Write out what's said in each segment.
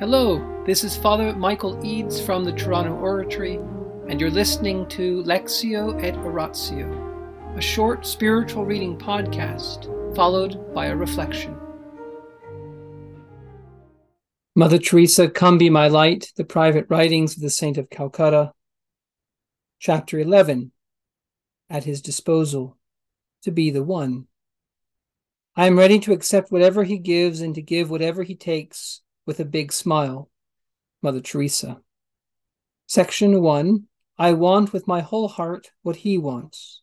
Hello, this is Father Michael Eads from the Toronto Oratory, and you're listening to Lectio et Oratio, a short spiritual reading podcast followed by a reflection. Mother Teresa, Come Be My Light, the Private Writings of the Saint of Calcutta, Chapter 11 At His Disposal, to be the One. I am ready to accept whatever He gives and to give whatever He takes with a big smile. Mother Teresa. Section 1 I want with my whole heart what he wants.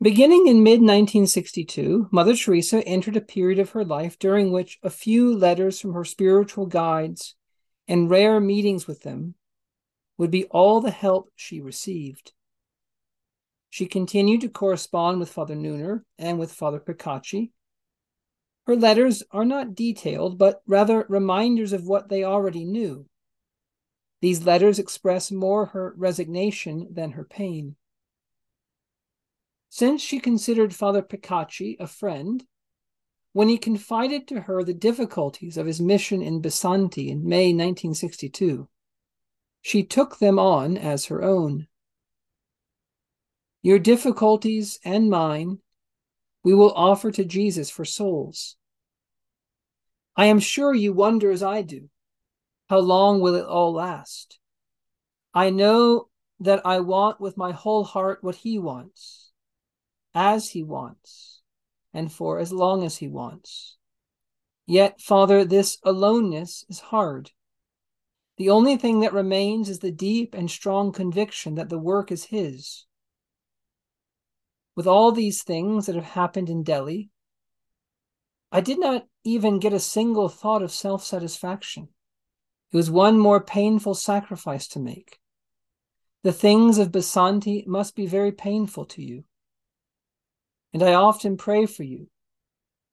Beginning in mid 1962, Mother Teresa entered a period of her life during which a few letters from her spiritual guides and rare meetings with them would be all the help she received. She continued to correspond with Father Neuner and with Father Picachy, her letters are not detailed, but rather reminders of what they already knew. These letters express more her resignation than her pain. Since she considered Father Picachy a friend, when he confided to her the difficulties of his mission in Basanti in May 1962, she took them on as her own. Your difficulties and mine we will offer to Jesus for souls. I am sure you wonder as I do how long will it all last? I know that I want with my whole heart what He wants, as He wants, and for as long as He wants. Yet, Father, this aloneness is hard. The only thing that remains is the deep and strong conviction that the work is His. With all these things that have happened in Delhi, I did not even get a single thought of self satisfaction. It was one more painful sacrifice to make. The things of Basanti must be very painful to you. And I often pray for you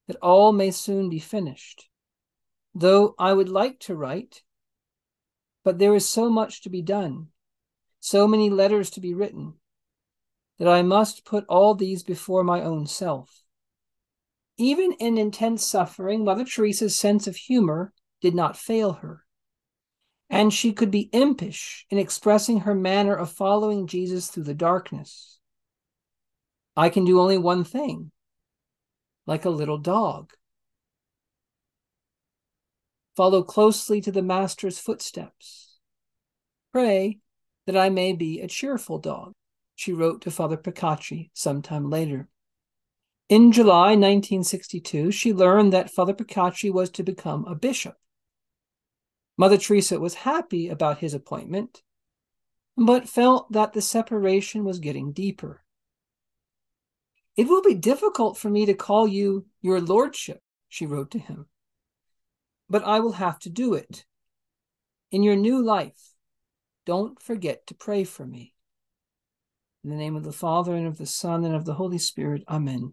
that all may soon be finished. Though I would like to write, but there is so much to be done, so many letters to be written, that I must put all these before my own self. Even in intense suffering, Mother Teresa's sense of humor did not fail her. And she could be impish in expressing her manner of following Jesus through the darkness. I can do only one thing, like a little dog. Follow closely to the Master's footsteps. Pray that I may be a cheerful dog, she wrote to Father Picachy some time later. In July 1962, she learned that Father Picachy was to become a bishop. Mother Teresa was happy about his appointment, but felt that the separation was getting deeper. It will be difficult for me to call you your lordship, she wrote to him, but I will have to do it. In your new life, don't forget to pray for me. In the name of the Father, and of the Son, and of the Holy Spirit, Amen.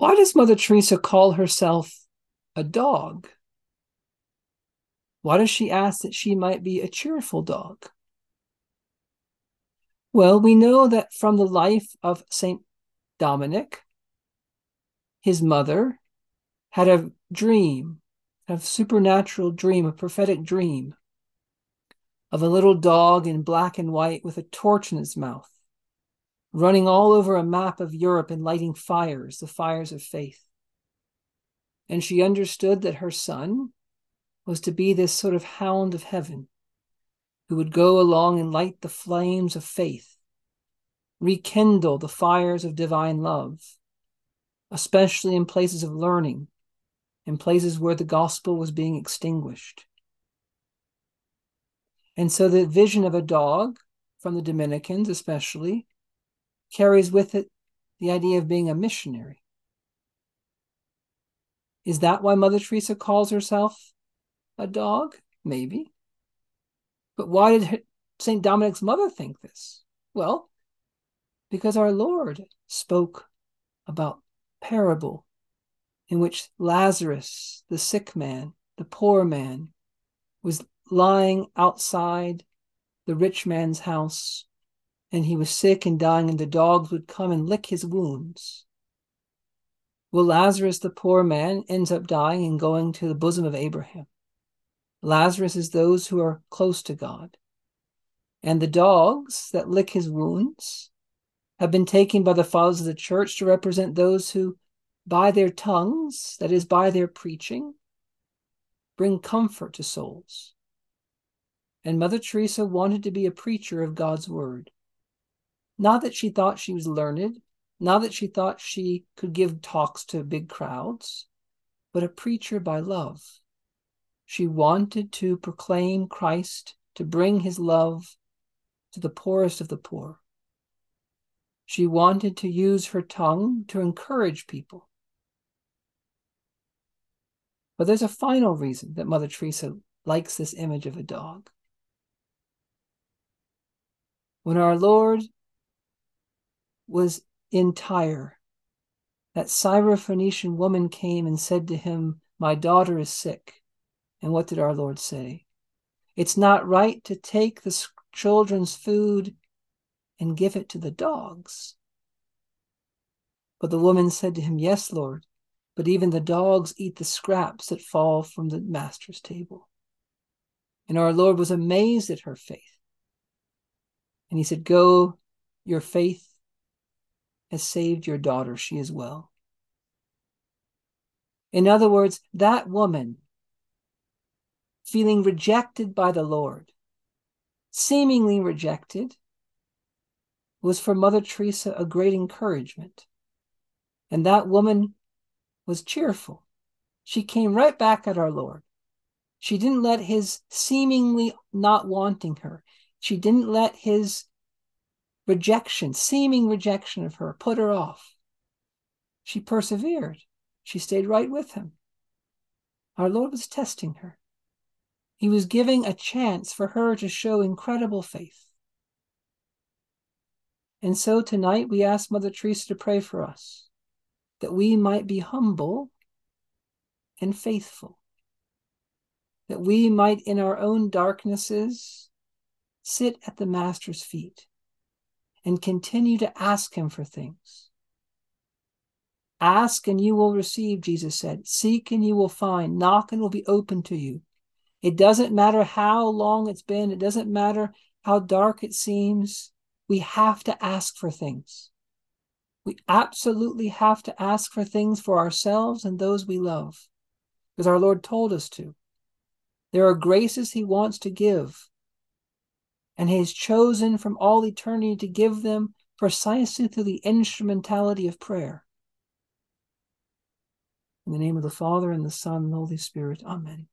Why does Mother Teresa call herself a dog? Why does she ask that she might be a cheerful dog? Well, we know that from the life of St. Dominic, his mother had a dream, a supernatural dream, a prophetic dream of a little dog in black and white with a torch in his mouth running all over a map of Europe and lighting fires, the fires of faith. And she understood that her son was to be this sort of hound of heaven who would go along and light the flames of faith, rekindle the fires of divine love, especially in places of learning, in places where the gospel was being extinguished. And so the vision of a dog, from the Dominicans especially, carries with it the idea of being a missionary. Is that why Mother Teresa calls herself a dog? Maybe. But why did St. Dominic's mother think this? Well, because our Lord spoke about parable in which Lazarus, the sick man, the poor man, was lying outside the rich man's house, and he was sick and dying, and the dogs would come and lick his wounds. Well, Lazarus, the poor man, ends up dying and going to the bosom of Abraham. Lazarus is those who are close to God. And the dogs that lick his wounds have been taken by the fathers of the church to represent those who, by their tongues, that is, by their preaching, bring comfort to souls. And Mother Teresa wanted to be a preacher of God's word. Not that she thought she was learned, not that she thought she could give talks to big crowds, but a preacher by love. She wanted to proclaim Christ, to bring his love to the poorest of the poor. She wanted to use her tongue to encourage people. But there's a final reason that Mother Teresa likes this image of a dog. When our Lord was in Tyre, that Syrophoenician woman came and said to him, My daughter is sick. And what did our Lord say? It's not right to take the children's food and give it to the dogs. But the woman said to him, Yes, Lord, but even the dogs eat the scraps that fall from the master's table. And our Lord was amazed at her faith. And he said, Go, your faith has saved your daughter. She is well. In other words, that woman, feeling rejected by the Lord, seemingly rejected, was for Mother Teresa a great encouragement. And that woman was cheerful. She came right back at our Lord. She didn't let his seemingly not wanting her, she didn't let his rejection, seeming rejection of her, put her off. She persevered. She stayed right with him. Our Lord was testing her. He was giving a chance for her to show incredible faith. And so tonight we ask Mother Teresa to pray for us that we might be humble and faithful, that we might, in our own darknesses, sit at the Master's feet and continue to ask Him for things. Ask and you will receive, Jesus said. Seek and you will find. Knock and will be open to you. It doesn't matter how long it's been, it doesn't matter how dark it seems. We have to ask for things. We absolutely have to ask for things for ourselves and those we love, because our Lord told us to. There are graces He wants to give, and He has chosen from all eternity to give them precisely through the instrumentality of prayer. In the name of the Father, and the Son, and the Holy Spirit, Amen.